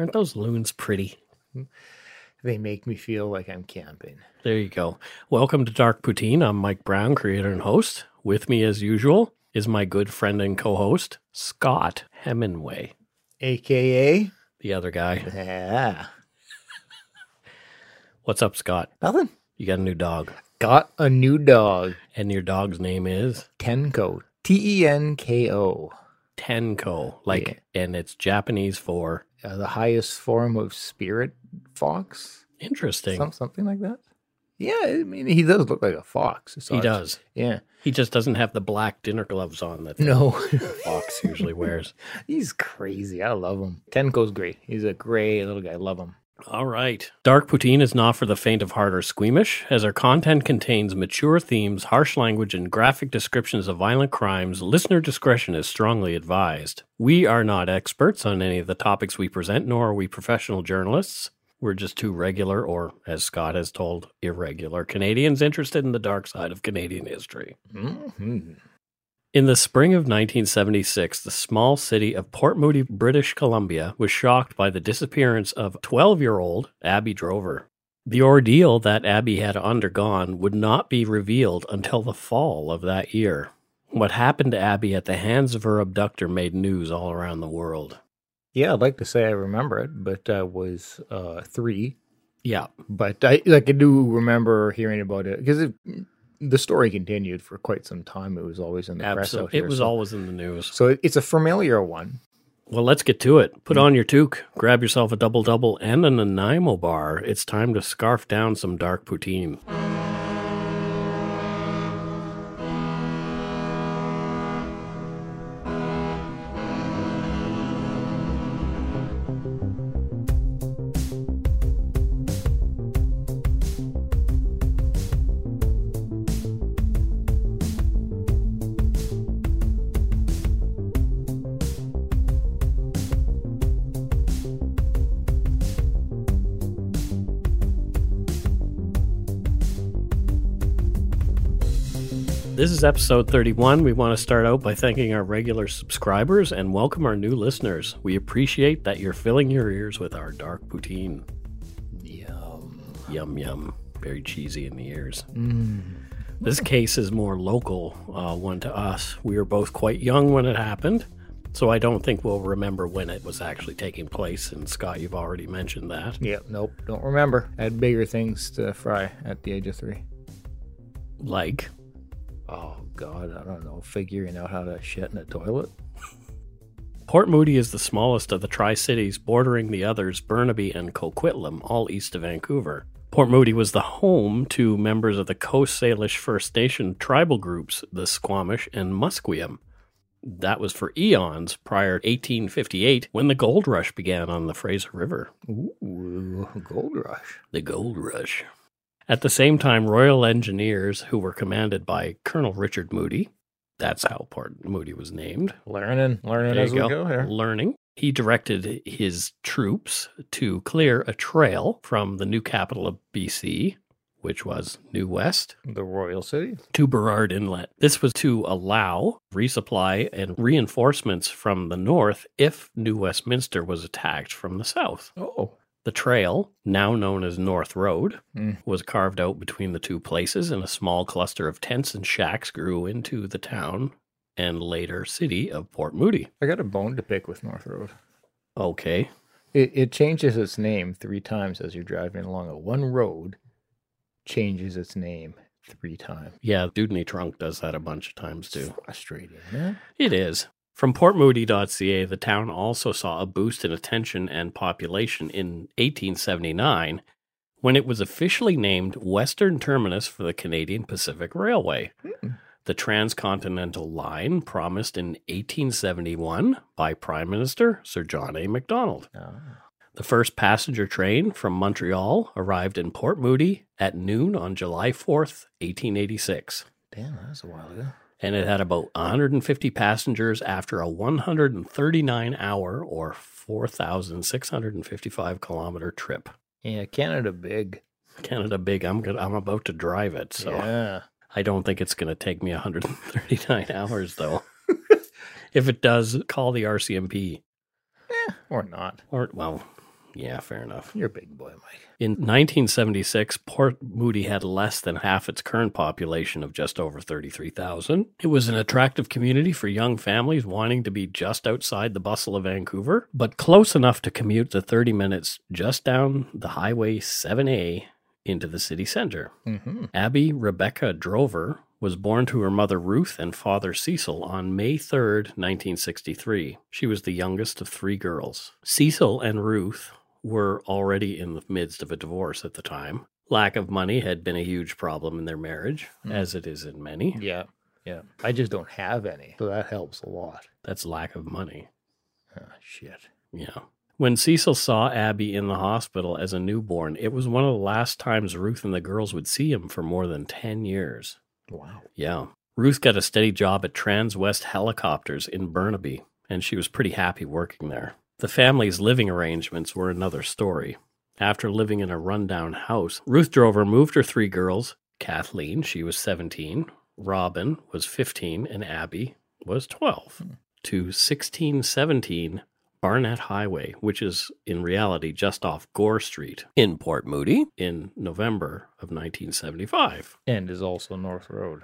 Aren't those loons pretty? They make me feel like I'm camping. There you go. Welcome to Dark Poutine. I'm Mike Brown, creator and host. With me, as usual, is my good friend and co host, Scott Hemingway, AKA? the other guy. Yeah. What's up, Scott? Nothing. You got a new dog. Got a new dog. And your dog's name is Tenko. T E N K O. Tenko. Like, and it's Japanese for Uh, the highest form of spirit fox? interesting. Some, something like that? Yeah, I mean, he does look like a fox. he does. Yeah. He just doesn't have the black dinner gloves on that the No. fox usually wears. He's crazy. I love him. Tenko's great. He's a great little guy. Love him. All right. Dark Poutine is not for the faint of heart or squeamish, as our content contains mature themes, harsh language, and graphic descriptions of violent crimes. Listener discretion is strongly advised. We are not experts on any of the topics we present, nor are we professional journalists. We're just two regular, or as Scott has told, irregular Canadians interested in the dark side of Canadian history. hmm In the spring of 1976, the small city of Port Moody, British Columbia, was shocked by the disappearance of 12 year old Abby Drover. The ordeal that Abby had undergone would not be revealed until the fall of that year. What happened to Abby at the hands of her abductor made news all around the world. Yeah, I'd like to say I remember it, but I was uh, three. Yeah, But I like I do remember hearing about it because the story continued for quite some time. It was always in the press. here, It was so, always in the news. so it- it's a familiar one. Well, let's get to it. Put hmm. on your toque, grab yourself a double double and a Nanaimo bar. It's time to scarf down some dark poutine. This is episode 31. We want to start out by thanking our regular subscribers and welcome our new listeners. We appreciate that you're filling your ears with our dark poutine. Yum. Yum, yum. Very cheesy in the ears. This case is more local uh, one to us. We were both quite young when it happened, so I don't think we'll remember when it was actually taking place. And Scott, you've already mentioned that. Yeah, nope, don't remember. I had bigger things to fry at the age of three. Like, Oh God, I don't know. Figuring out how to shit in a toilet. Port Moody is the smallest of the Tri Cities, bordering the others, Burnaby and Coquitlam, all east of Vancouver. Port Moody was the home to members of the Coast Salish First Nation tribal groups, the Squamish and Musqueam. That was for eons prior to 1858 when the gold rush began on the Fraser River. Ooh, gold rush. The gold rush. At the same time, Royal Engineers, who were commanded by Colonel Richard Moody, that's how Port Moody was named, Learning, learning as you we go. go here. Learning. He directed his troops to clear a trail from the new capital of BC, which was New West, The Royal City. to Burrard Inlet. This was to allow resupply and reinforcements from the north if New Westminster was attacked from the south. Oh, The trail, now known as North Road, Mm. was carved out between the two places, and a small cluster of tents and shacks grew into the town and later city of Port Moody. I got a bone to pick with North Road. Okay. It, it changes its name three times as you're driving along a one road. Changes its name three times. Yeah, Dewdney Trunk does that a bunch of times too. Frustrating, man. It is. From portmoody.ca, the town also saw a boost in attention and population in 1879 when it was officially named Western Terminus for the Canadian Pacific Railway. Hmm. The transcontinental line promised in 1871 by Prime Minister Sir John A. Macdonald. Oh. The first passenger train from Montreal arrived in Port Moody at noon on July 4th, 1886 Damn, that was a while ago. And it had about 150 passengers after a 139 hour or 4,655 kilometer trip. Yeah, Canada big. Canada big. I'm gonna, I'm about to drive it, so Yeah. I don't think it's going to take me 139 hours though. if it does, call the RCMP Eh, or not. or well, yeah, fair enough. You're a big boy, Mike. In 1976, Port Moody had less than half its current population of just over 33,000. It was an attractive community for young families wanting to be just outside the bustle of Vancouver, but close enough to commute the 30 minutes just down the Highway 7A into the city center. Mm-hmm. Abby Rebecca Drover was born to her mother Ruth and father Cecil on May 3rd, 1963. She was the youngest of three girls. Cecil and Ruth were already in the midst of a divorce at the time. Lack of money had been a huge problem in their marriage, Hmm. as it is in many. Yeah. Yeah. I just don't have any. So that helps a lot. That's lack of money. Ah, shit. Yeah. When Cecil saw Abby in the hospital as a newborn, it was one of the last times Ruth and the girls would see him for more than 10 years. Wow. Yeah. Ruth got a steady job at Transwest Helicopters in Burnaby, and she was pretty happy working there. The family's living arrangements were another story. After living in a rundown house, Ruth Drover moved her three girls Kathleen, she was 17, Robin was 15, and Abby was 12, hmm. to 1617 Barnett Highway, which is in reality just off Gore Street in Port Moody in November of 1975. And is also North Road.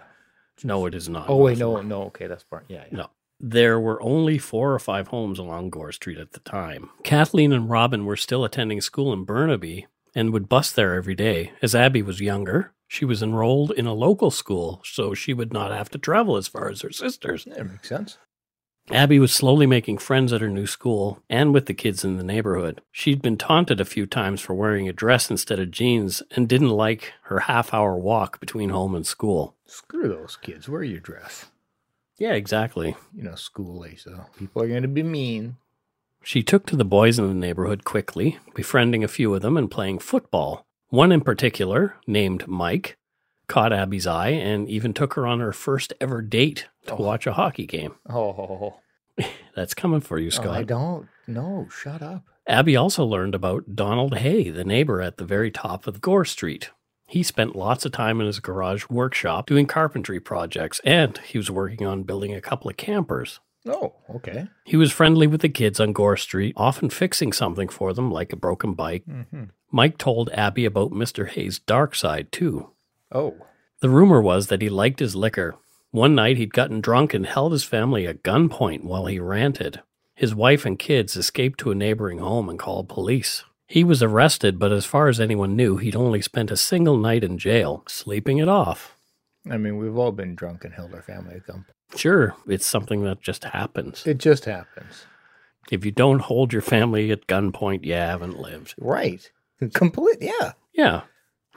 No, it is not. Oh wait, North no, Road. no. Okay, that's part. Yeah, yeah. No. There were only four or five homes along Gore Street at the time. Kathleen and Robin were still attending school in Burnaby and would bus there every day. As Abby was younger, she was enrolled in a local school, so she would not have to travel as far as her sisters. That makes sense. Abby was slowly making friends at her new school and with the kids in the neighborhood. She'd been taunted a few times for wearing a dress instead of jeans and didn't like her half hour walk between home and school. Screw those kids. Wear your dress. Yeah, exactly. You know, school so. People are going to be mean. She took to the boys in the neighborhood quickly, befriending a few of them and playing football. One in particular, named Mike, caught Abby's eye and even took her on her first ever date to Oh. watch a hockey game. Oh, That's coming for you, oh, Scott. I don't. No, shut up. Abby also learned about Donald Hay, the neighbor at the very top of Gore Street. He spent lots of time in his garage workshop doing carpentry projects, and he was working on building a couple of campers. Oh, okay. He was friendly with the kids on Gore Street, often fixing something for them, like a broken bike. Mm-hmm. Mike told Abby about Mr. Hay's dark side, too. Oh, The rumor was that he liked his liquor. One night he'd gotten drunk and held his family at gunpoint while he ranted. His wife and kids escaped to a neighboring home and called police. He was arrested, but as far as anyone knew, he'd only spent a single night in jail, sleeping it off. I mean, we've all been drunk and held our family at gunpoint. Sure, it's something that just happens. It just happens. If you don't hold your family at gunpoint, you haven't lived. Right. Complete. Yeah. Yeah,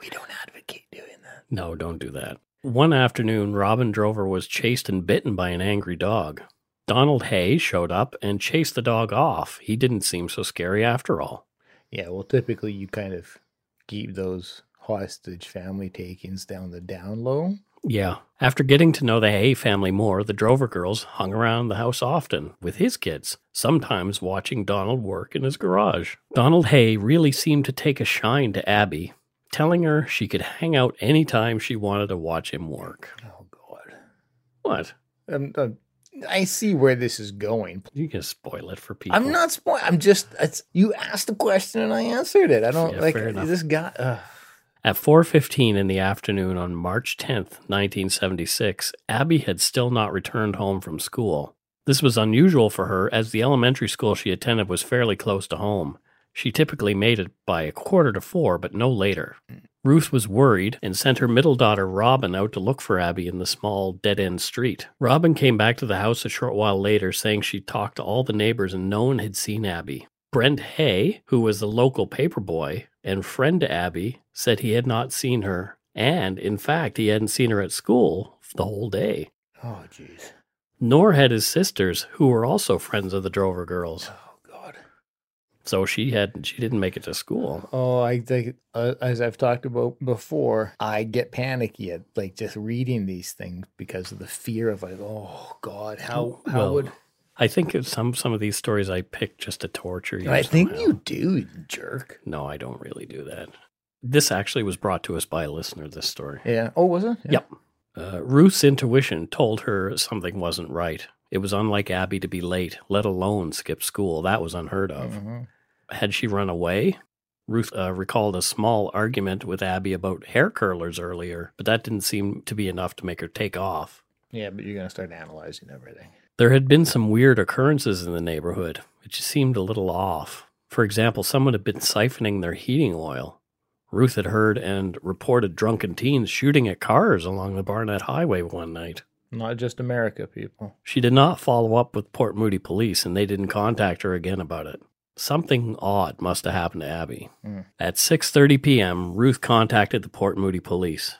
We don't advocate doing that. no, don't do that. One afternoon, Robin Drover was chased and bitten by an angry dog. Donald Hay showed up and chased the dog off. He didn't seem so scary after all. Yeah. Well, typically you kind of keep those hostage family takings down the down low. Yeah. After getting to know the Hay family more, the Drover girls hung around the house often with his kids, sometimes watching Donald work in his garage. Donald Hay really seemed to take a shine to Abby, telling her she could hang out anytime she wanted to watch him work. Oh God. What? Um, uh, I see where this is going. You can spoil it for people. I'm not spoiling. I'm just. It's you asked a question and I answered it. I don't Yeah, like this guy. Uh, At 4:15 in the afternoon on March 10th, 1976, Abby had still not returned home from school. This was unusual for her as the elementary school she attended was fairly close to home. She typically made it by a quarter to 4, but no later. Ruth was worried and sent her middle daughter Robin out to look for Abby in the small dead end street. Robin came back to the house a short while later saying she talked to all the neighbors and no one had seen Abby. Brent Hay, who was the local paper boy and friend to Abby, said he had not seen her, and in fact, he hadn't seen her at school the whole day. Oh, jeez. Nor had his sisters, who were also friends of the Drover girls. Oh. So she had she didn't make it to school. Oh, I think, uh, as I've talked about before, I get panicky at like just reading these things because of the fear of like, oh God, how how Well, would I think some some of these stories I pick just to torture you. I think you do, you jerk. No, I don't really do that. This actually was brought to us by a listener. This story. Yeah. Oh, was it? Yeah. Yep. Uh, Ruth's intuition told her something wasn't right. It was unlike Abby to be late, let alone skip school. That was unheard of. Mhm. Had she run away? Ruth uh, recalled a small argument with Abby about hair curlers earlier, but that didn't seem to be enough to make her take off. Yeah, but you're gonna start analyzing everything. There had been some weird occurrences in the neighborhood. It just seemed a little off. For example, someone had been siphoning their heating oil. Ruth had heard and reported drunken teens shooting at cars along the Barnett Highway one night. Not just America, people. She did not follow up with Port Moody police and they didn't contact her again about it. Something odd must have happened to Abby. Hmm. At 6:30 p.m., Ruth contacted the Port Moody police.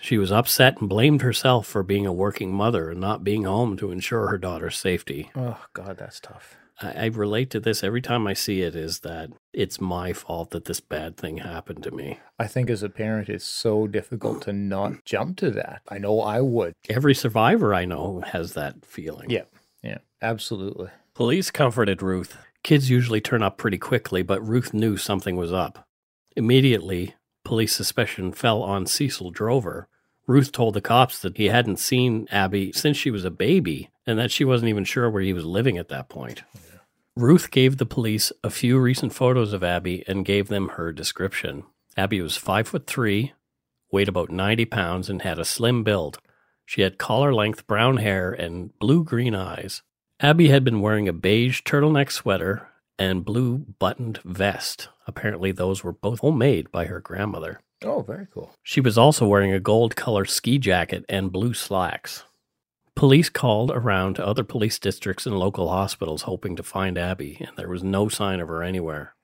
She was upset and blamed herself for being a working mother and not being home to ensure her daughter's safety. Oh God, that's tough. I, I relate to this every time I see it is that it's my fault that this bad thing happened to me. I think as a parent, it's so difficult to not jump to that. I know I would. Every survivor I know has that feeling. Yeah. Yeah. Absolutely. Police comforted Ruth. Kids usually turn up pretty quickly, but Ruth knew something was up. Immediately, police suspicion fell on Cecil Drover. Ruth told the cops that he hadn't seen Abby since she was a baby and that she wasn't even sure where he was living at that point. Ruth gave the police a few recent photos of Abby and gave them her description. Abby was five foot three, weighed about 90 pounds, and had a slim build. She had collar length brown hair and blue green eyes. Abby had been wearing a beige turtleneck sweater and blue buttoned vest. Apparently, those were both homemade by her grandmother. Oh, very cool. She was also wearing a gold color ski jacket and blue slacks. Police called around to other police districts and local hospitals hoping to find Abby, and there was no sign of her anywhere.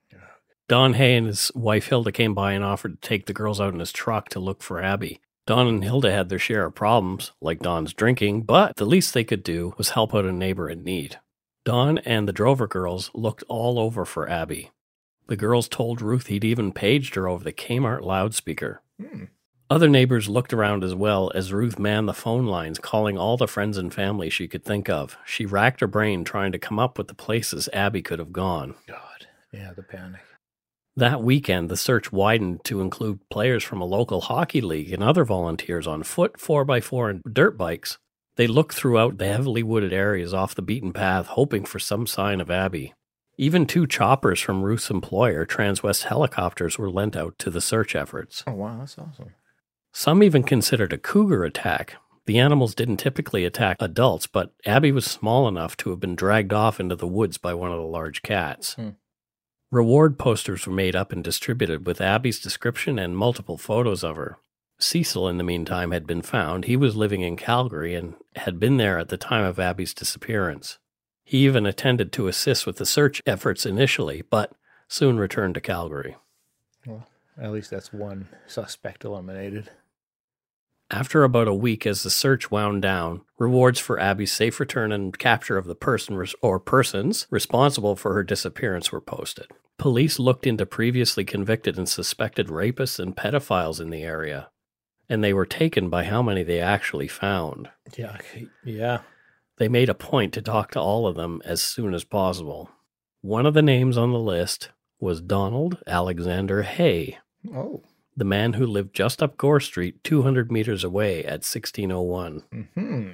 Don Hay and his wife Hilda came by and offered to take the girls out in his truck to look for Abby. Don and Hilda had their share of problems, like Don's drinking, but the least they could do was help out a neighbor in need. Don and the Drover girls looked all over for Abby. The girls told Ruth he'd even paged her over the Kmart loudspeaker. Hmm. Other neighbors looked around as well as Ruth manned the phone lines, calling all the friends and family she could think of. She racked her brain trying to come up with the places Abby could have gone. God. Yeah, the panic. That weekend, the search widened to include players from a local hockey league and other volunteers on foot, 4x4, and dirt bikes. They looked throughout the heavily wooded areas off the beaten path, hoping for some sign of Abby. Even two choppers from Ruth's employer, Transwest Helicopters, were lent out to the search efforts. Oh, wow. That's awesome. Some even considered a cougar attack. The animals didn't typically attack adults, but Abby was small enough to have been dragged off into the woods by one of the large cats. Hmm. Reward posters were made up and distributed with Abby's description and multiple photos of her. Cecil, in the meantime, had been found. He was living in Calgary and had been there at the time of Abby's disappearance. He even attended to assist with the search efforts initially, but soon returned to Calgary. Well, at least that's one suspect eliminated. After about a week, as the search wound down, rewards for Abby's safe return and capture of the person or persons responsible for her disappearance were posted. Police looked into previously convicted and suspected rapists and pedophiles in the area, and they were taken by how many they actually found. Yeah. Yeah. They made a point to talk to all of them as soon as possible. One of the names on the list was Donald Alexander Hay, Oh. the man who lived just up Gore Street, 200 meters away at 1601. Hmm.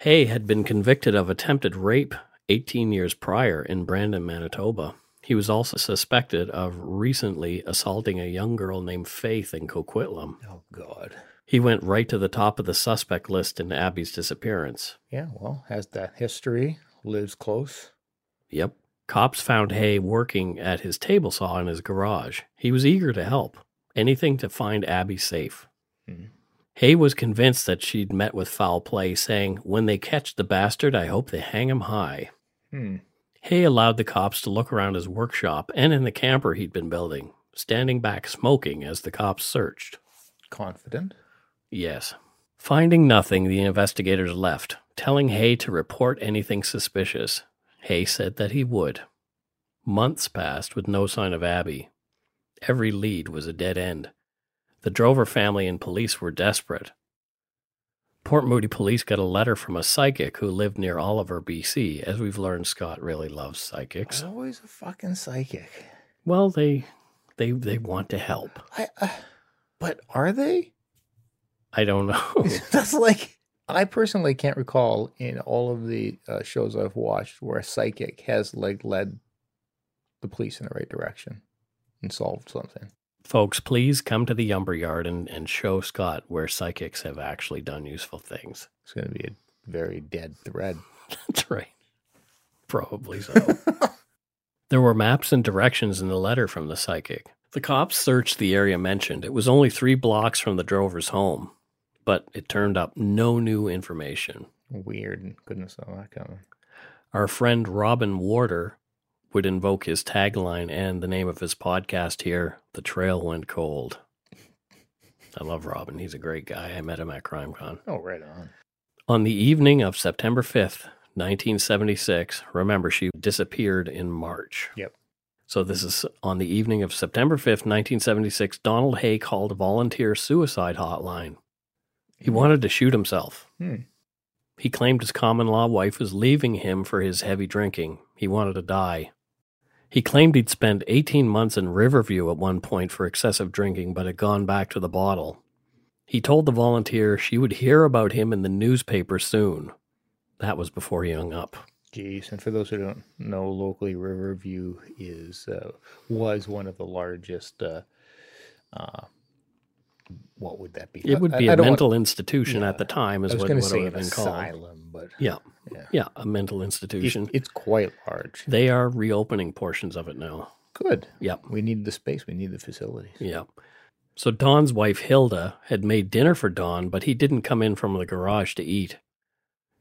Hay had been convicted of attempted rape 18 years prior in Brandon, Manitoba. He was also suspected of recently assaulting a young girl named Faith in Coquitlam. Oh God. He went right to the top of the suspect list in Abby's disappearance. Yeah. Well, has that history. Lives close. Yep. Cops found Hay working at his table saw in his garage. He was eager to help. anything to find Abby safe. Hmm. Hay was convinced that she'd met with foul play, saying, When they catch the bastard, I hope they hang him high. Hmm. Hay allowed the cops to look around his workshop and in the camper he'd been building, standing back smoking as the cops searched. Confident. Yes. Finding nothing, the investigators left, telling Hay to report anything suspicious. Hay said that he would. Months passed with no sign of Abby. Every lead was a dead end. The Drover family and police were desperate. Port Moody police got a letter from a psychic who lived near Oliver, BC. As we've learned, Scott really loves psychics. Always a fucking psychic. Well, they they they want to help. I, uh, but are they? I don't know. That's like I personally can't recall in all of the uh, shows I've watched where a psychic has like led the police in the right direction and solved something. Folks, please come to the Yumber Yard and, and show Scott where psychics have actually done useful things. It's going to be a very dead thread. That's right. Probably so. there were maps and directions in the letter from the psychic. The cops searched the area mentioned. It was only three blocks from the drover's home, but it turned up no new information. Weird. Goodness, saw that coming. Our friend Robin Warder would invoke his tagline and the name of his podcast here The Trail Went Cold. I love Robin. He's a great guy. I met him at CrimeCon. Oh, right on. On the evening of September 5th, 1976, remember she disappeared in March. Yep. So this is on the evening of September 5th, 1976, Donald Hay called a volunteer suicide hotline. He wanted to shoot himself. Hmm. He claimed his common law wife was leaving him for his heavy drinking. He wanted to die. He claimed he'd spent 18 months in Riverview at one point for excessive drinking, but had gone back to the bottle. He told the volunteer she would hear about him in the newspaper soon. That was before he hung up. Jeez, and for those who don't know, locally Riverview is uh, was one of the largest. Uh, uh, what would that be? It would be I a want- mental institution yeah. at the time, I is what, what it would have been called. asylum, but Yeah, yeah, yeah, a mental institution. it's quite large. They are reopening portions of it now. Good. Yep. We need the space. We need the facilities. Yeah. So Don's wife Hilda had made dinner for Don, but he didn't come in from the garage to eat.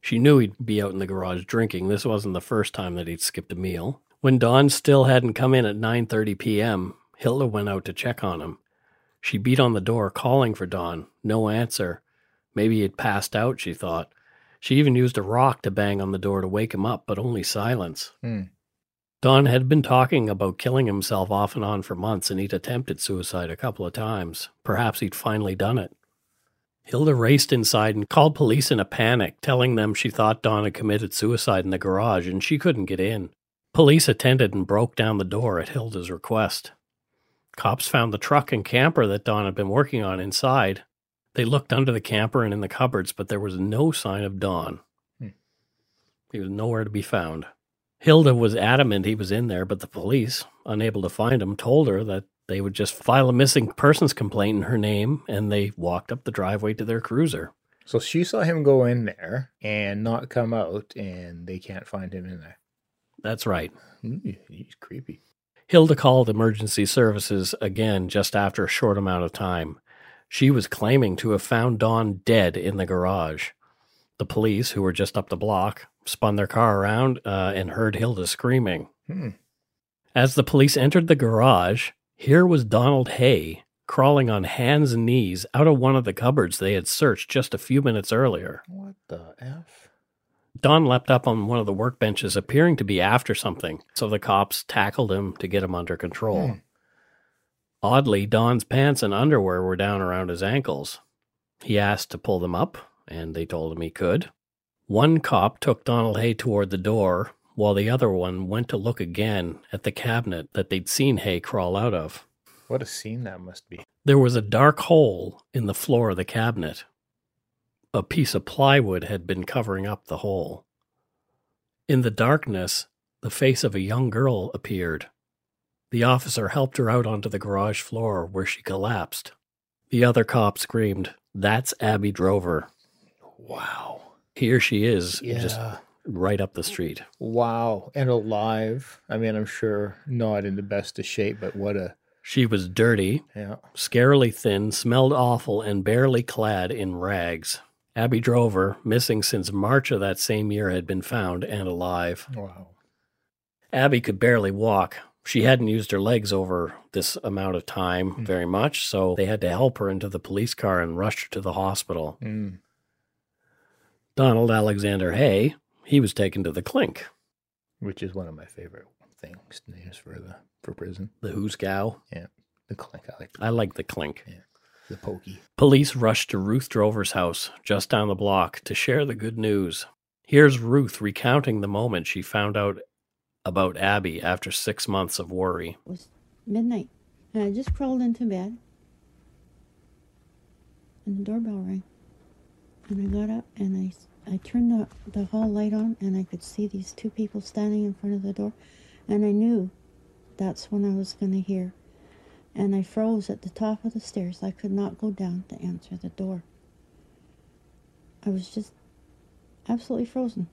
She knew he'd be out in the garage drinking. This wasn't the first time that he'd skipped a meal. When Don still hadn't come in at 9:30 p.m., Hilda went out to check on him. She beat on the door calling for Don. No answer. Maybe he'd passed out, she thought. She even used a rock to bang on the door to wake him up, but only silence. Hmm. Don had been talking about killing himself off and on for months, and he'd attempted suicide a couple of times. Perhaps he'd finally done it. Hilda raced inside and called police in a panic, telling them she thought Don had committed suicide in the garage and she couldn't get in. Police attended and broke down the door at Hilda's request. Cops found the truck and camper that Don had been working on inside. They looked under the camper and in the cupboards, but there was no sign of Don. Hmm. He was nowhere to be found. Hilda was adamant he was in there, but the police, unable to find him, told her that they would just file a missing persons complaint in her name, and they walked up the driveway to their cruiser. So she saw him go in there and not come out, and they can't find him in there. That's right. Ooh, he's creepy. Hilda called emergency services again just after a short amount of time. She was claiming to have found Don dead in the garage. The police, who were just up the block, spun their car around uh, and heard Hilda screaming. Hmm. As the police entered the garage, here was Donald Hay crawling on hands and knees out of one of the cupboards they had searched just a few minutes earlier. What the f? Don leapt up on one of the workbenches, appearing to be after something, so the cops tackled him to get him under control. Hmm. Oddly, Don's pants and underwear were down around his ankles. He asked to pull them up, and they told him he could. One cop took Donald Hay toward the door, while the other one went to look again at the cabinet that they'd seen Hay crawl out of. What a scene that must be. There was a dark hole in the floor of the cabinet. A piece of plywood had been covering up the hole. In the darkness, the face of a young girl appeared. The officer helped her out onto the garage floor where she collapsed. The other cop screamed, That's Abby Drover. Wow. Here she is, Yeah. just right up the street. Wow. And alive. I mean, I'm sure not in the best of shape, but what a She was dirty, Yeah. scarily thin, smelled awful, and barely clad in rags. Abby Drover, missing since March of that same year, had been found and alive. Wow. Abby could barely walk. She hadn't used her legs over this amount of time very much, so they had to help her into the police car and rush her to the hospital. Mm. Donald Alexander Hay, he was taken to the clink, Which is one of my favorite things names for the for prison. the hoosegow? Yeah. The clink. I like I like the clink. The pokey. Police rushed to Ruth Drover's house just down the block to share the good news. Here's Ruth recounting the moment she found out about Abby after six months of worry. It was midnight, and I just crawled into bed, and the doorbell rang. And I got up and I, I turned the, the hall light on, and I could see these two people standing in front of the door, and I knew that's when I was going to hear. And I froze at the top of the stairs. I could not go down to answer the door. I was just absolutely frozen.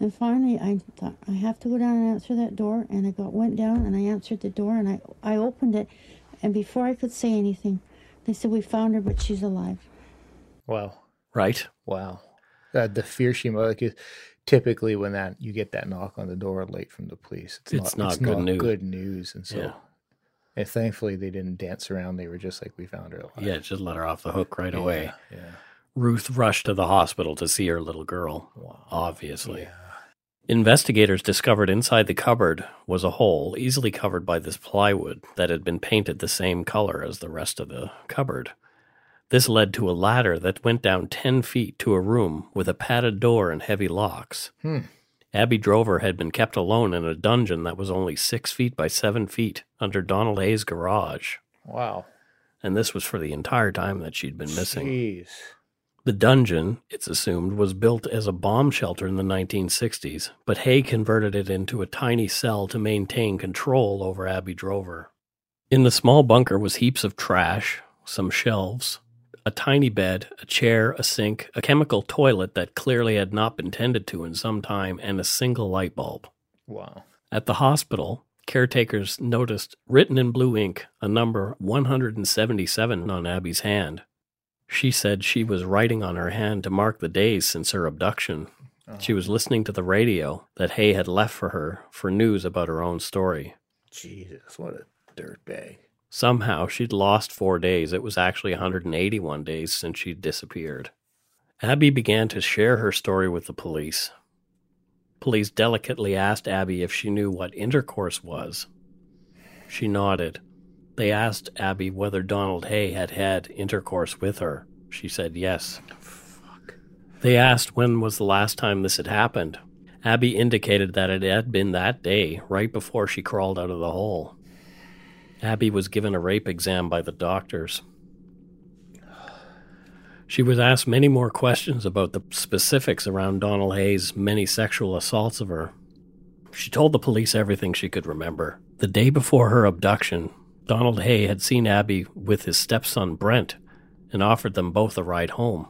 And finally, I thought I have to go down and answer that door. And I got went down and I answered the door and I I opened it, and before I could say anything, they said we found her, but she's alive. Wow. Right? Wow. Uh, the fear she like is typically when that you get that knock on the door late from the police. It's not good news. Good news, and so. Yeah. And thankfully, they didn't dance around. They were just like, "We found her alive." Yeah, just let her off the hook right away. Yeah. yeah. Ruth rushed to the hospital to see her little girl, Wow. obviously. Yeah. Investigators discovered inside the cupboard was a hole easily covered by this plywood that had been painted the same color as the rest of the cupboard. This led to a ladder that went down 10 feet to a room with a padded door and heavy locks. Hmm. Abby Drover had been kept alone in a dungeon that was only six feet by seven feet under Donald Hay's garage. Wow. And this was for the entire time that she'd been missing. Jeez. The dungeon, it's assumed, was built as a bomb shelter in the 1960s, but Hay converted it into a tiny cell to maintain control over Abby Drover. In the small bunker was heaps of trash, some shelves, a tiny bed, a chair, a sink, a chemical toilet that clearly had not been tended to in some time, and a single light bulb. Wow. At the hospital, caretakers noticed written in blue ink a number 177 on Abby's hand. She said she was writing on her hand to mark the days since her abduction. She uh-huh. was listening to the radio that Hay had left for her for news about her own story. Jesus, what a dirtbag. Somehow she'd lost four days. It was actually 181 days since she'd disappeared. Abby began to share her story with the police. Police delicately asked Abby if she knew what intercourse was. She nodded. They asked Abby whether Donald Hay had had intercourse with her. She said yes. Fuck. They asked when was the last time this had happened. Abby indicated that it had been that day, right before she crawled out of the hole. Abby was given a rape exam by the doctors. She was asked many more questions about the specifics around Donald Hay's many sexual assaults of her. She told the police everything she could remember. The day before her abduction, Donald Hay had seen Abby with his stepson Brent and offered them both a ride home.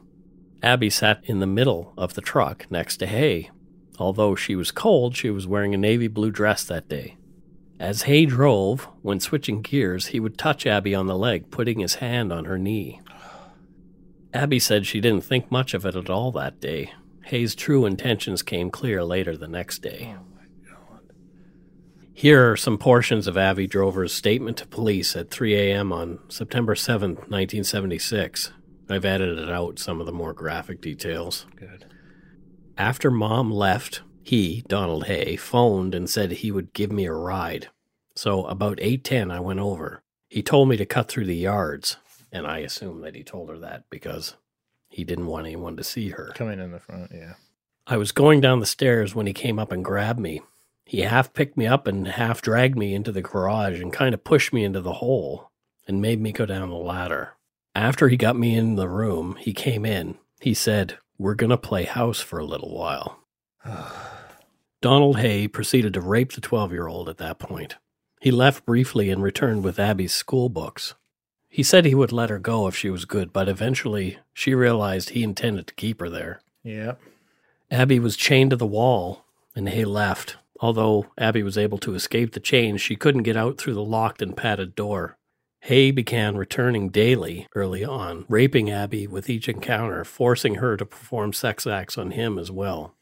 Abby sat in the middle of the truck next to Hay. Although she was cold, she was wearing a navy blue dress that day. As Hay drove, when switching gears, he would touch Abby on the leg, putting his hand on her knee. Abby said she didn't think much of it at all that day. Hay's true intentions came clear later the next day. Oh, Here are some portions of Abby Drover's statement to police at 3 a.m. on September 7, 1976. I've edited out some of the more graphic details. Good. After mom left, he, Donald Hay, phoned and said he would give me a ride. So about 8:10 I went over. He told me to cut through the yards, and I assume that he told her that because he didn't want anyone to see her. Coming in the front, yeah. I was going down the stairs when he came up and grabbed me. He half picked me up and half dragged me into the garage and kind of pushed me into the hole and made me go down the ladder. After he got me in the room, he came in. He said, We're going to play house for a little while. Ah. Donald Hay proceeded to rape the 12 year old at that point. He left briefly and returned with Abby's school books. He said he would let her go if she was good, but eventually she realized he intended to keep her there. Yeah. Abby was chained to the wall, and Hay left, Although Abby was able to escape the chains, she couldn't get out through the locked and padded door. Hay began returning daily early on, raping Abby with each encounter, forcing her to perform sex acts on him as well.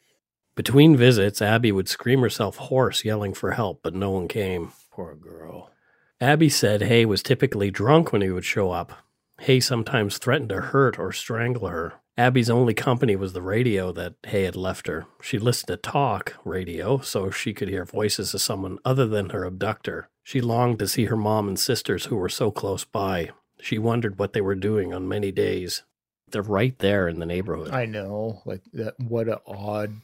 Between visits, Abby would scream herself hoarse, yelling for help, but no one came. Poor girl. Abby said Hay was typically drunk when he would show up. Hay sometimes threatened to hurt or strangle her. Abby's only company was the radio that Hay had left her. She listened to talk radio so she could hear voices of someone other than her abductor. She longed to see her mom and sisters who were so close by. She wondered what they were doing on many days. They're right there in the neighborhood. I know. Like that what a odd,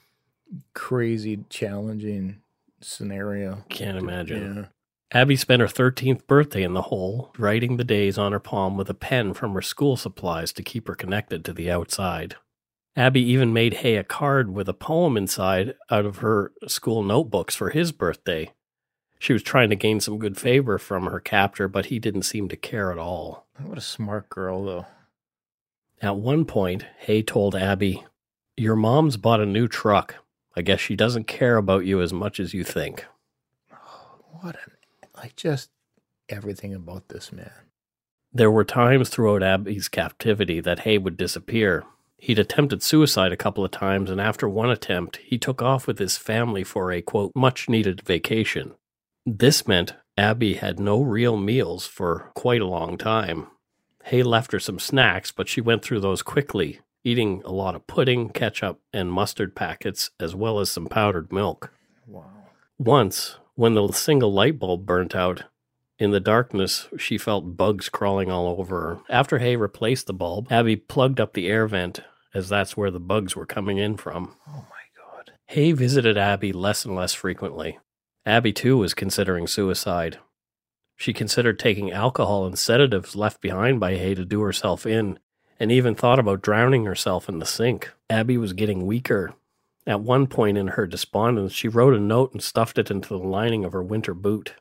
crazy, challenging scenario. Can't imagine. Yeah. Abby spent her 13th birthday in the hole, writing the days on her palm with a pen from her school supplies to keep her connected to the outside. Abby even made Hay a card with a poem inside out of her school notebooks for his birthday. She was trying to gain some good favor from her captor, but he didn't seem to care at all. What a smart girl though. At one point, Hay told Abby, Your mom's bought a new truck. I guess she doesn't care about you as much as you think. What an like just everything about this man. There were times throughout Abby's captivity that Hay would disappear. He'd attempted suicide a couple of times, and after one attempt, he took off with his family for a quote, much needed vacation. This meant Abby had no real meals for quite a long time. Hay left her some snacks, but she went through those quickly, eating a lot of pudding, ketchup, and mustard packets, as well as some powdered milk. Wow. Once, when the single light bulb burnt out, in the darkness, she felt bugs crawling all over her. After Hay replaced the bulb, Abby plugged up the air vent, as that's where the bugs were coming in from. Oh my god. Hay visited Abby less and less frequently. Abby, too, was considering suicide. She considered taking alcohol and sedatives left behind by Hay to do herself in, and even thought about drowning herself in the sink. Abby was getting weaker. At one point in her despondence, she wrote a note and stuffed it into the lining of her winter boot.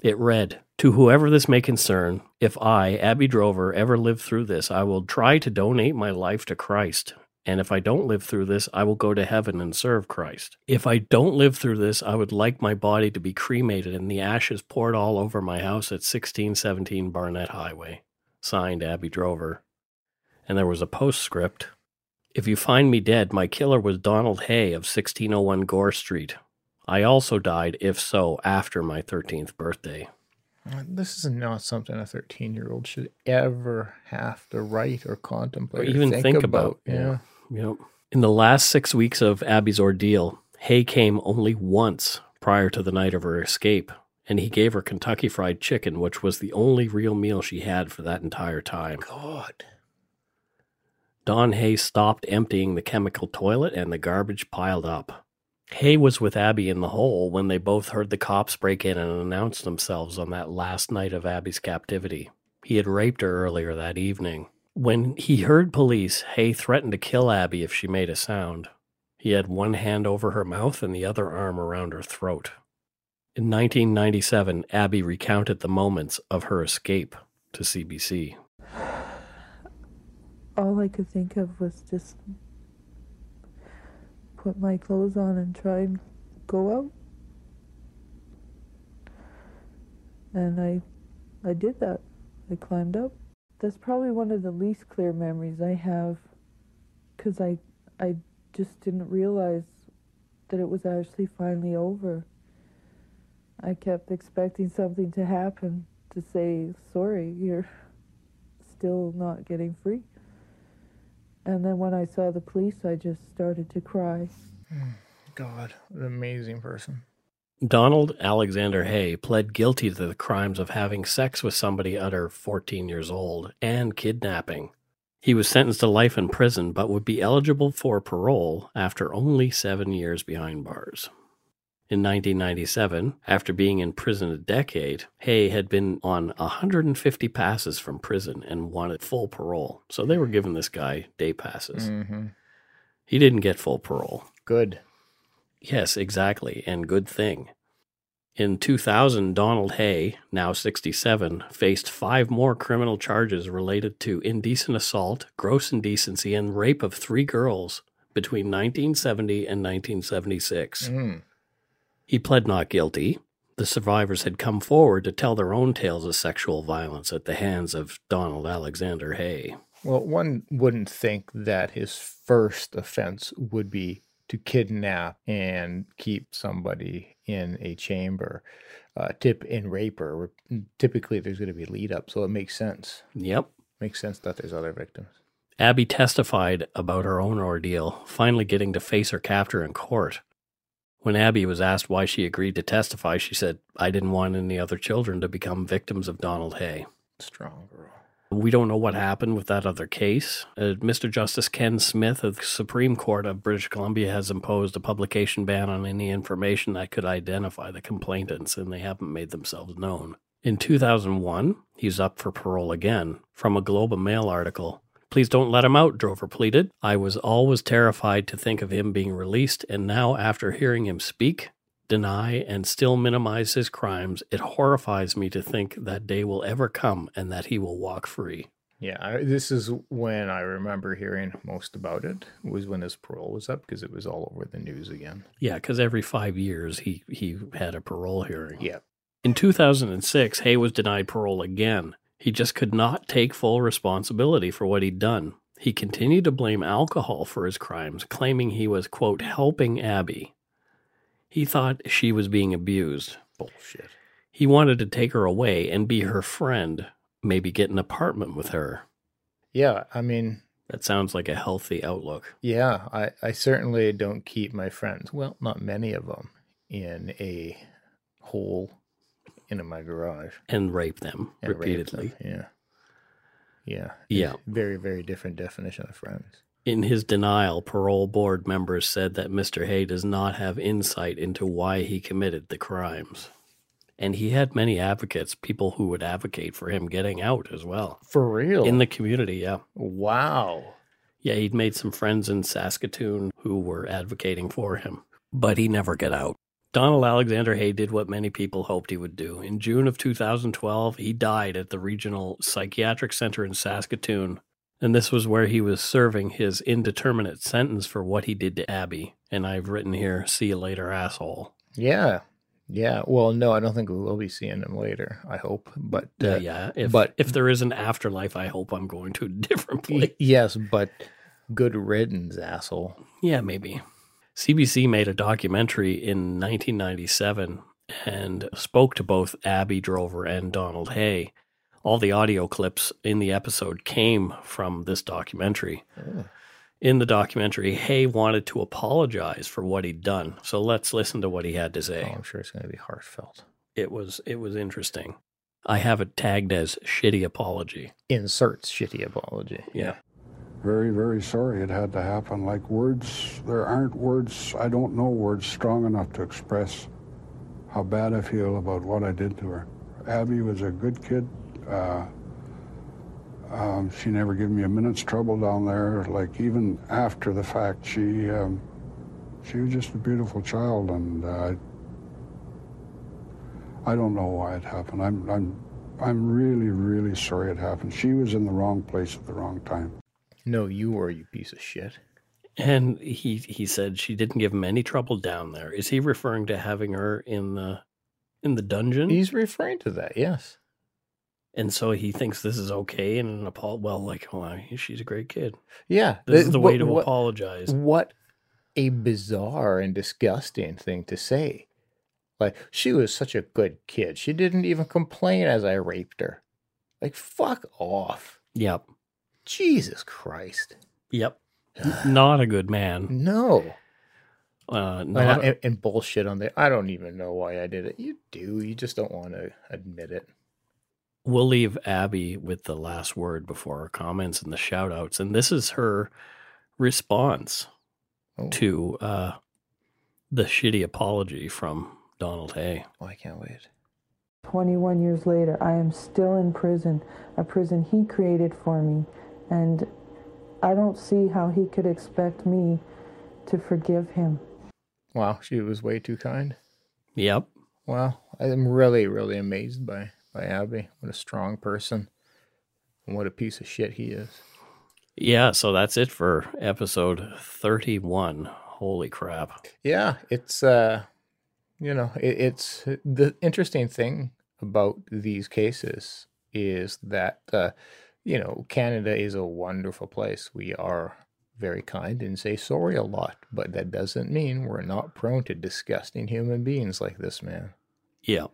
It read, To whoever this may concern, if I, Abby Drover, ever live through this, I will try to donate my life to Christ. And if I don't live through this, I will go to heaven and serve Christ. If I don't live through this, I would like my body to be cremated and the ashes poured all over my house at 1617 Barnett Highway. Signed, Abby Drover. And there was a postscript. If you find me dead, my killer was Donald Hay of 1601 Gore Street. I also died, if so, after my 13th birthday. Uh, this is not something a 13 year old should ever have to write or contemplate Or even think about, Yeah. Yep. In the last six weeks of Abby's ordeal, Hay came only once prior to the night of her escape, and he gave her Kentucky Fried Chicken, which was the only real meal she had for that entire time. God. Don Hay stopped emptying the chemical toilet, and the garbage piled up. Hay was with Abby in the hole when they both heard the cops break in and announce themselves on that last night of Abby's captivity. He had raped her earlier that evening. When he heard police, Hay threatened to kill Abby if she made a sound. He had one hand over her mouth and the other arm around her throat. In 1997, Abby recounted the moments of her escape to CBC. All I could think of was just put my clothes on and try and go out. And I I did that. I climbed up. That's probably one of the least clear memories I have cuz I I just didn't realize that it was actually finally over. I kept expecting something to happen to say, "Sorry, you're still not getting free." And then when I saw the police, I just started to cry. God. What an amazing person. Donald Alexander Hay pled guilty to the crimes of having sex with somebody under 14 years old and kidnapping. He was sentenced to life in prison but would be eligible for parole after only seven years behind bars. In 1997, after being in prison a decade, Hay had been on 150 passes from prison and wanted full parole. So they were giving this guy day passes. Mm-hmm. He didn't get full parole. Good. Yes, exactly, and good thing. In 2000, Donald Hay, now 67, faced five more criminal charges related to indecent assault, gross indecency, and rape of three girls between 1970 and 1976. Mm. He pled not guilty. The survivors had come forward to tell their own tales of sexual violence at the hands of Donald Alexander Hay. Well, one wouldn't think that his first offense would be to kidnap and keep somebody in a chamber. Uh, tip in raper, typically there's going to be lead up, so it makes sense. Yep. Makes sense that there's other victims. Abby testified about her own ordeal, finally getting to face her captor in court. When Abby was asked why she agreed to testify, she said, I didn't want any other children to become victims of Donald Hay. Strong girl. We don't know what happened with that other case. Uh, Mr. Justice Ken Smith of the Supreme Court of British Columbia has imposed a publication ban on any information that could identify the complainants, and they haven't made themselves known. In 2001, he's up for parole again. From a Globe and Mail article, Please don't let him out, Drover pleaded. I was always terrified to think of him being released, and now, after hearing him speak, deny, and still minimize his crimes, it horrifies me to think that day will ever come and that he will walk free. Yeah, I, this is when I remember hearing most about it was when his parole was up because it was all over the news again. Yeah, because every five years he he had a parole hearing. Yeah. In 2006, Hay was denied parole again. He just could not take full responsibility for what he'd done. He continued to blame alcohol for his crimes, claiming he was, quote, helping Abby. He thought she was being abused. Bullshit. He wanted to take her away and be her friend, maybe get an apartment with her. Yeah, I mean, That sounds like a healthy outlook. yeah, I, I certainly don't keep my friends, well, not many of them, in a hole in my garage. And rape them and rape repeatedly. them. Yeah. Yeah. Yeah. Very, very different definition of friends. In his denial, parole board members said that Mr. Hay does not have insight into why he committed the crimes. And he had many advocates, people who would advocate for him getting out as well. For real? In the community, yeah. wow. Yeah, he'd made some friends in Saskatoon who were advocating for him, but he never got out. Donald Alexander Hay did what many people hoped he would do. In June of 2012, he died at the Regional Psychiatric Center in Saskatoon, and this was where he was serving his indeterminate sentence for what he did to Abby. And I've written here, see you later, asshole. Yeah. Yeah. Well, no, I don't think we will be seeing him later. I hope. But uh, Yeah, yeah. If, but- if there is an afterlife, I hope I'm going to a different place. yes, but good riddance, asshole. Yeah, maybe. CBC made a documentary in 1997 and spoke to both Abby Drover and Donald Hay. All the audio clips in the episode came from this documentary. Oh. In the documentary, Hay wanted to apologize for what he'd done. So let's listen to what he had to Oh, say. I'm sure it's going to be heartfelt. It was it was interesting. I have it tagged as shitty apology. Inserts shitty apology. Yeah. Very, very sorry it had to happen. Like words, there aren't words, I don't know words strong enough to express how bad I feel about what I did to her. Abby was a good kid. Uh, um, she never gave me a minute's trouble down there. Like even after the fact, she um, she was just a beautiful child, and uh, I don't know why it happened. I'm I'm I'm really, really sorry it happened. She was in the wrong place at the wrong time. No, you were, you piece of shit. And he he said she didn't give him any trouble down there. Is he referring to having her in the in the dungeon? He's referring to that, yes. and so he thinks this is okay and an apol well like well, she's a great kid. Yeah. This is the way what- to what- apologize. What a bizarre and disgusting thing to say. Like, she was such a good kid. She didn't even complain as I raped her. Like, fuck off. Yep. Jesus Christ. Yep. Not a good man. No. Uh And, not and, and bullshit on the. I don't even know why I did it. You do. You just don't want to admit it. we'll leave Abby with the last word before our comments and the shout outs. And this is her response Oh, to uh the shitty apology from Donald Hay. oh, I can't wait. 21 years later, I am still in prison, a prison he created for me, and I don't see how he could expect me to forgive him. Wow, she was way too kind. Yep. Wow, I'm really, really amazed by by Abby. What a strong person, and what a piece of shit he is. Yeah, so that's it for episode 31. Holy crap. Yeah, it's uh, you know, it, it's the interesting thing about these cases is that, uh, you know, Canada is a wonderful place. We are very kind and say sorry a lot, but that doesn't mean we're not prone to disgusting human beings like this man. Yeah.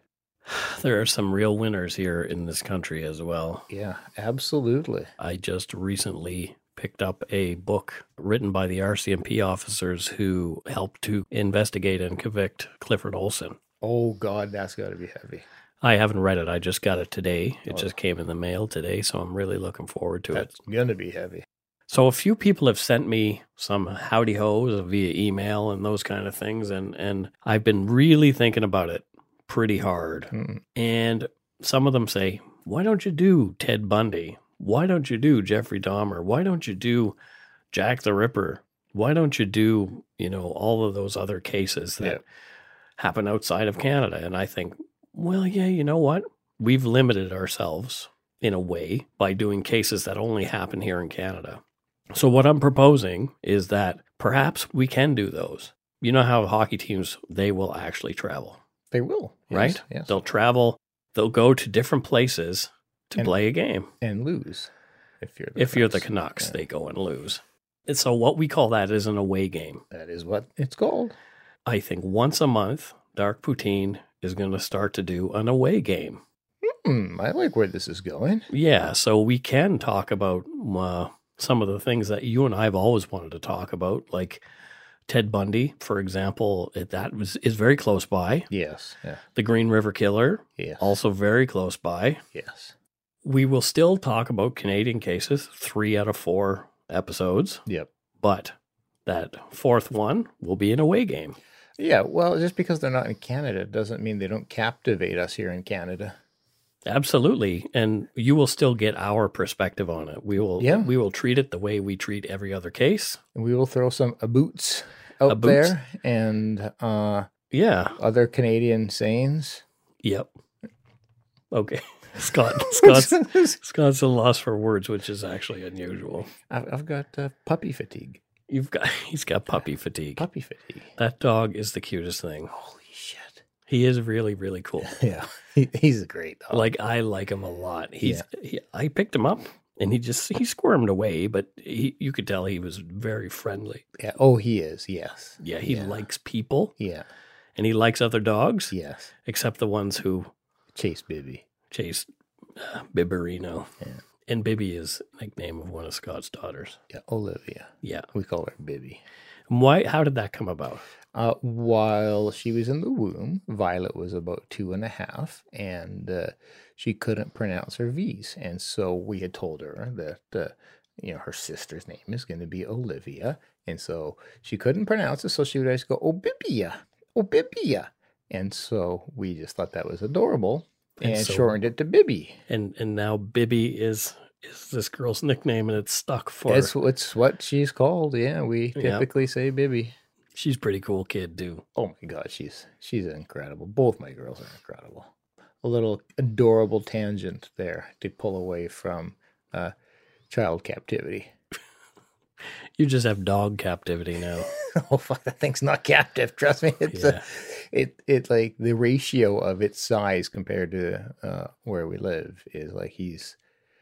There are some real winners here in this country as well. Yeah, absolutely. I just recently picked up a book written by the RCMP officers who helped to investigate and convict Clifford Olson. Oh, God, that's got to be heavy. I haven't read it. I just got it today. It Oh. just came in the mail today, so I'm really looking forward to it. That's going to be heavy. So a few people have sent me some howdy hoes via email and those kind of things, and and I've been really thinking about it pretty hard. Mm. And some of them say, "Why don't you do Ted Bundy? Why don't you do Jeffrey Dahmer? Why don't you do Jack the Ripper? Why don't you do you know all of those other cases that Yeah. happen outside of Canada?" And I think, well, yeah, you know what? We've limited ourselves in a way by doing cases that only happen here in Canada. So what I'm proposing is that perhaps we can do those. You know how hockey teams they will actually travel, They will. yes, right? Yes. They'll travel, they'll go to different places to And- play a game. and lose if you're the If you're the Canucks. Canucks, Yeah. they go and lose. And so what we call that is an away game. That is what it's called. I think once a month, Dark Poutine is going to start to do an away game. Hmm, I like where this is going. Yeah, so we can talk about uh, some of the things that you and I have always wanted to talk about, like Ted Bundy, for example. it- That was is very close by. Yes. Yeah. The Green River Killer, Yes. also very close by. Yes. We will still talk about Canadian cases, three out of four episodes, Yep. but that fourth one will be an away game. Yeah. Well, just because they're not in Canada doesn't mean they don't captivate us here in Canada. Absolutely, and you will still get our perspective on it. We will, Yeah. we will treat it the way we treat every other case. And we will throw some boots out Aboots. there and uh, Yeah, other Canadian sayings. Yep. Okay. Scott Scott's Scott's a loss for words, which is actually unusual. I've, I've got uh, puppy fatigue. You've got he's got puppy fatigue. Puppy fatigue. That dog is the cutest thing. Holy shit. He is really, really cool. Yeah. He, he's a great dog. Like I like him a lot. He's he, I picked him up and he just he squirmed away, but he you could tell he was very friendly. yeah. Oh, he is. Yes. Yeah, he Yeah. likes people Yeah. and he likes other dogs, Yes. except the ones who Chase Bibby. chase uh, Biberino. Yeah. And Bibby is nickname of one of Scott's daughters. Yeah. Olivia. Yeah. We call her Bibby. Why? How did that come about? Uh, while she was in the womb, Violet was about two and a half, and uh, she couldn't pronounce her V's. And so we had told her that, uh, you know, her sister's name is going to be Olivia. And so she couldn't pronounce it, so she would always go, Oh, Bibia, oh, And so we just thought that was adorable And and, so- shortened it to Bibby. And and now Bibby is is this girl's nickname, and it's stuck for. It's, it's what she's called. Yeah, we Yeah. typically say Bibby. She's pretty cool kid too. Oh my god, she's she's incredible. Both my girls are incredible. A little adorable tangent there to pull away from uh, child captivity. You just have dog captivity now. oh fuck, that thing's not captive. Trust me, it's Yeah. a, it it like the ratio of its size compared to uh, where we live is like he's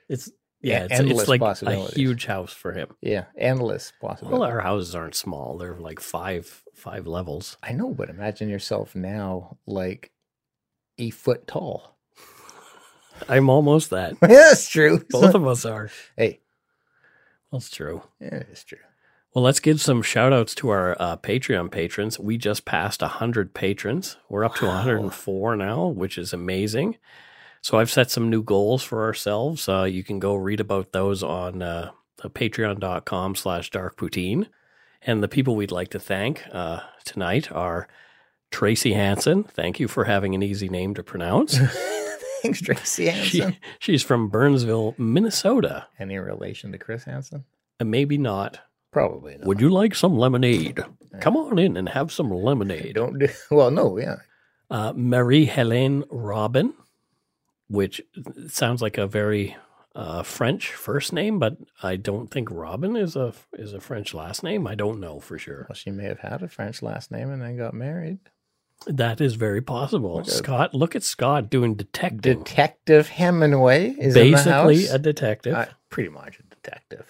It's yeah, it's, endless it's like a huge house for him. yeah endless Well, possibility. our houses aren't small; they're like five five levels. I know, but imagine yourself now like a foot tall. I'm almost that. yeah, that's true. Both of us are. hey, That's true. yeah, it's true. Well, let's give some shout outs to our uh, Patreon patrons. We just passed 100 patrons. We're up to 104 now, which is amazing. So I've set some new goals for ourselves. Uh, you can go read about those on uh, patreon.com slash darkpoutine. And the people we'd like to thank uh, tonight are Tracy Hansen. Thank you for having an easy name to pronounce. Thanks, Tracy She, Hansen. she's from Burnsville, Minnesota. Any relation to Chris Hansen? And maybe not. Probably not. Would you like some lemonade? Come on in and have some lemonade. Don't do well. No, yeah. uh, Marie Helene Robin, which sounds like a very uh, French first name, but I don't think Robin is a is a French last name. I don't know for sure. Well, she may have had a French last name and then got married. That is very possible. Look at- Scott, look at Scott doing detective. Detective Hemingway is Basically in the house. a detective. Uh, pretty much a detective.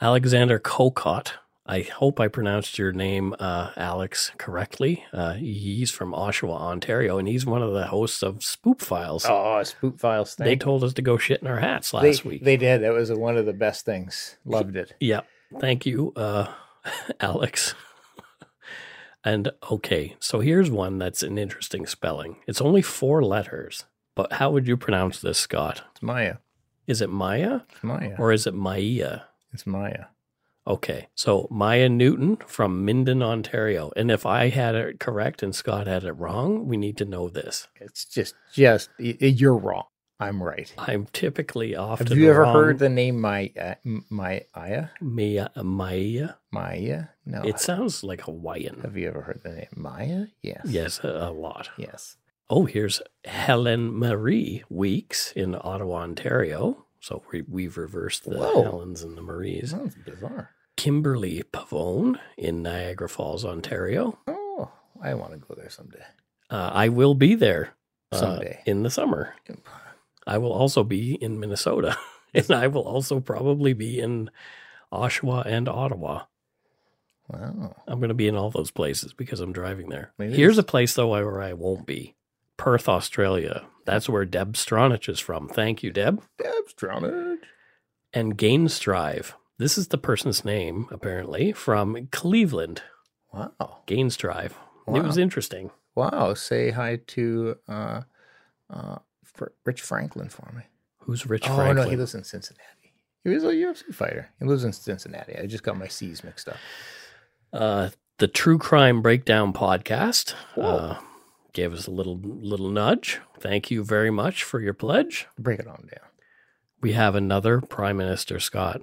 Alexander Kokot. I hope I pronounced your name, uh, Alex, correctly. Uh, he's from Oshawa, Ontario, and he's one of the hosts of Spoop Files. Oh, Spook Files thing. they told us to go shit in our hats they, last week. They did. That was one of the best things. Loved it. Yeah. Thank you, uh, Alex. And okay, so here's one that's an interesting spelling. It's only four letters, but how would you pronounce this, Scott? It's Maya. Is it Maya It's Maya. or is it Maya? it's Maya. Okay, so Maya Newton from Minden, Ontario. And if I had it correct and Scott had it wrong, we need to know this. It's just, just you're wrong. I'm right. I'm typically often Have you ever wrong. heard the name Maya? Maya? Maya? Maya? Maya? No. It sounds like Hawaiian. Have you ever heard the name Maya? Yes. Yes, a, a lot. Yes. Oh, here's Helen Marie Weeks in Ottawa, Ontario. So we, we've reversed the Whoa. Helens and the Maries. Sounds bizarre. Kimberly Pavone in Niagara Falls, Ontario. Oh, I want to go there someday. Uh, I will be there uh, Someday. in the summer. I will also be in Minnesota, and I will also probably be in Oshawa and Ottawa. Wow. I'm going to be in all those places because I'm driving there. Maybe Here's a place though where I won't be. Perth, Australia. That's where Deb Stronach is from. Thank you, Deb. Deb drowned. And Gainstrive. This is the person's name, apparently, from Cleveland. Wow. Gainstrive. It was interesting. Wow. Say hi to uh, uh, Rich Franklin for me. Who's Rich oh, Franklin? no, he lives in Cincinnati. He was a UFC fighter. He lives in Cincinnati. I just got my C's mixed up. uh, the True Crime Breakdown podcast uh, gave us a little little nudge. Thank you very much for your pledge. Break it on down. We have another Prime Minister Scott.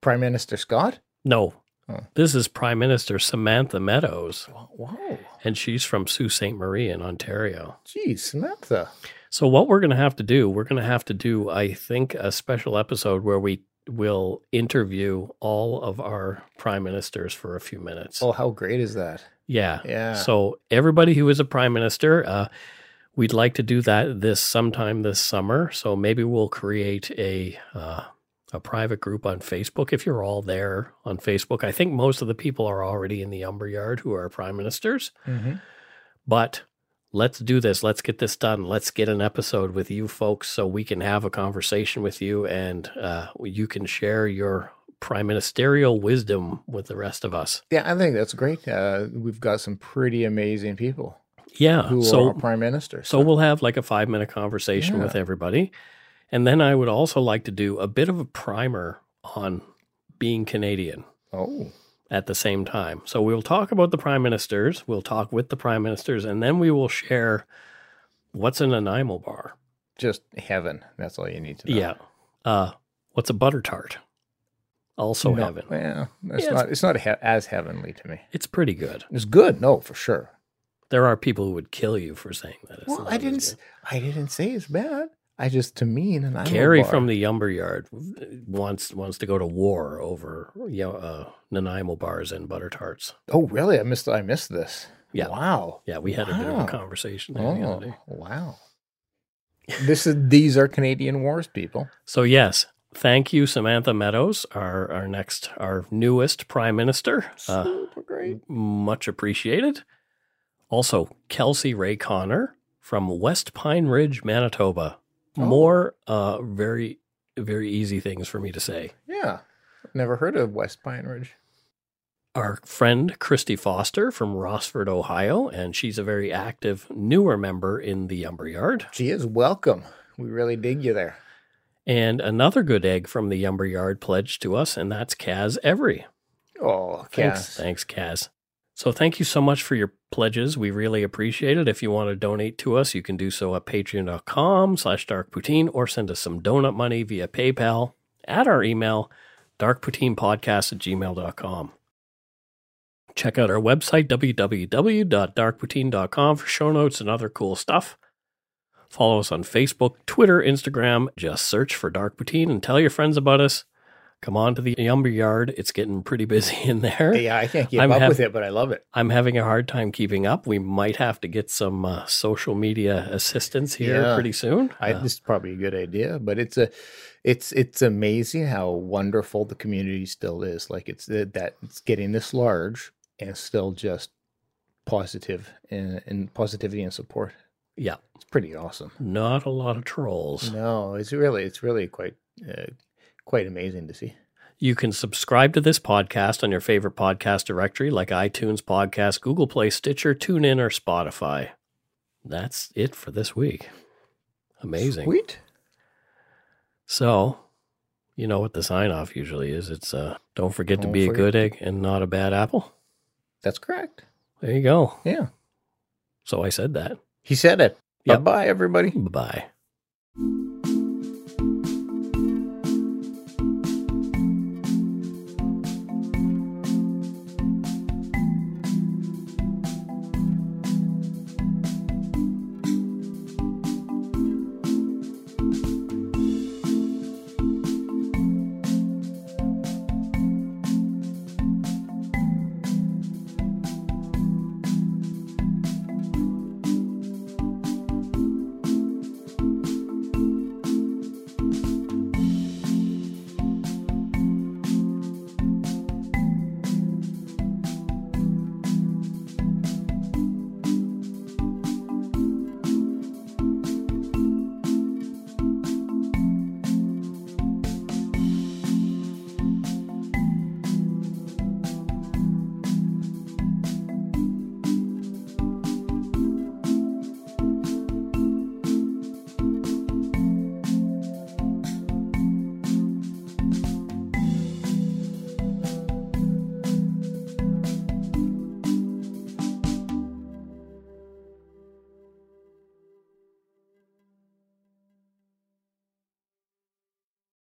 Prime Minister Scott? No, Oh. this is Prime Minister Samantha Meadows, Wow. and she's from Sault Ste. Marie in Ontario. Geez, Samantha. So what we're going to have to do, we're going to have to do, I think, a special episode where we will interview all of our prime ministers for a few minutes. Oh, how great is that? Yeah. Yeah. So everybody who is a prime minister, uh, we'd like to do that this sometime this summer. So maybe we'll create a uh, a private group on Facebook. If you're all there on Facebook, I think most of the people are already in the Lumber Yard who are prime ministers. Mm-hmm. But let's do this. Let's get this done. Let's get an episode with you folks so we can have a conversation with you and uh, you can share your prime ministerial wisdom with the rest of us. Yeah, I think that's great. Uh, we've got some pretty amazing people Yeah. who so are prime ministers. So we'll have like a five minute conversation Yeah. with everybody. And then I would also like to do a bit of a primer on being Canadian oh, at the same time. So we'll talk about the prime ministers, we'll talk with the prime ministers, and then we will share what's an Nanaimo bar. just heaven. That's all you need to know. Yeah. Uh, what's a butter tart? Also No, heaven. Yeah, it's Yeah, not. It's not he- as heavenly to me. It's pretty good. It's good, no, for sure. There are people who would kill you for saying that. It's Well, I didn't. I didn't say it's bad. I just to me and I. Carrie from the Lumber Yard wants wants to go to war over you know, uh, Nanaimo bars and butter tarts. Oh, really? I missed. I missed this. Yeah. Wow. Yeah, we had a bit of a conversation there the Oh, other day. wow. this is. These are Canadian wars, people. So yes, thank you, Samantha Meadows, our our next our newest prime minister. Uh, Super great. much appreciated. Also, Kelsey Ray Connor from West Pine Ridge, Manitoba. Oh. More uh, very very easy things for me to say. Yeah. Never heard of West Pine Ridge. our friend Christy Foster from Rossford, Ohio, and she's a very active newer member in the Lumber Yard. She is welcome. We really dig you there. And another good egg from the Lumber Yard pledged to us, and that's Kaz Every. Oh, Thanks, Cass. thanks, Kaz. So thank you so much for your pledges. We really appreciate it. If you want to donate to us, you can do so at patreon.com slash darkpoutine or send us some donut money via PayPal at our email, darkpoutinepodcast at gmail.com. Check out our website, www.darkpoutine.com for show notes and other cool stuff. Follow us on Facebook, Twitter, Instagram. Just search for Dark Poutine and tell your friends about us. Come on to the lumber yard. It's getting pretty busy in there. Yeah, I can't keep I'm up hav- with it, but I love it. I'm having a hard time keeping up. We might have to get some uh, social media assistance here Yeah. pretty soon. I, Uh, this is probably a good idea, but it's a, it's it's amazing how wonderful the community still is. Like it's that that it's getting this large and still just positive and, and positivity and support. yeah, It's pretty awesome. not a lot of trolls. No, it's really it's really quite uh, quite amazing to see. You can subscribe to this podcast on your favorite podcast directory like iTunes Podcast, Google Play, Stitcher, TuneIn, or Spotify. That's it for this week. Amazing. Sweet. So, you know what the sign off usually is. It's uh, don't forget to Don't be a good egg and not a bad apple. That's correct. There you go. Yeah. So I said that. He said it. Yep. Bye bye, everybody. Bye bye.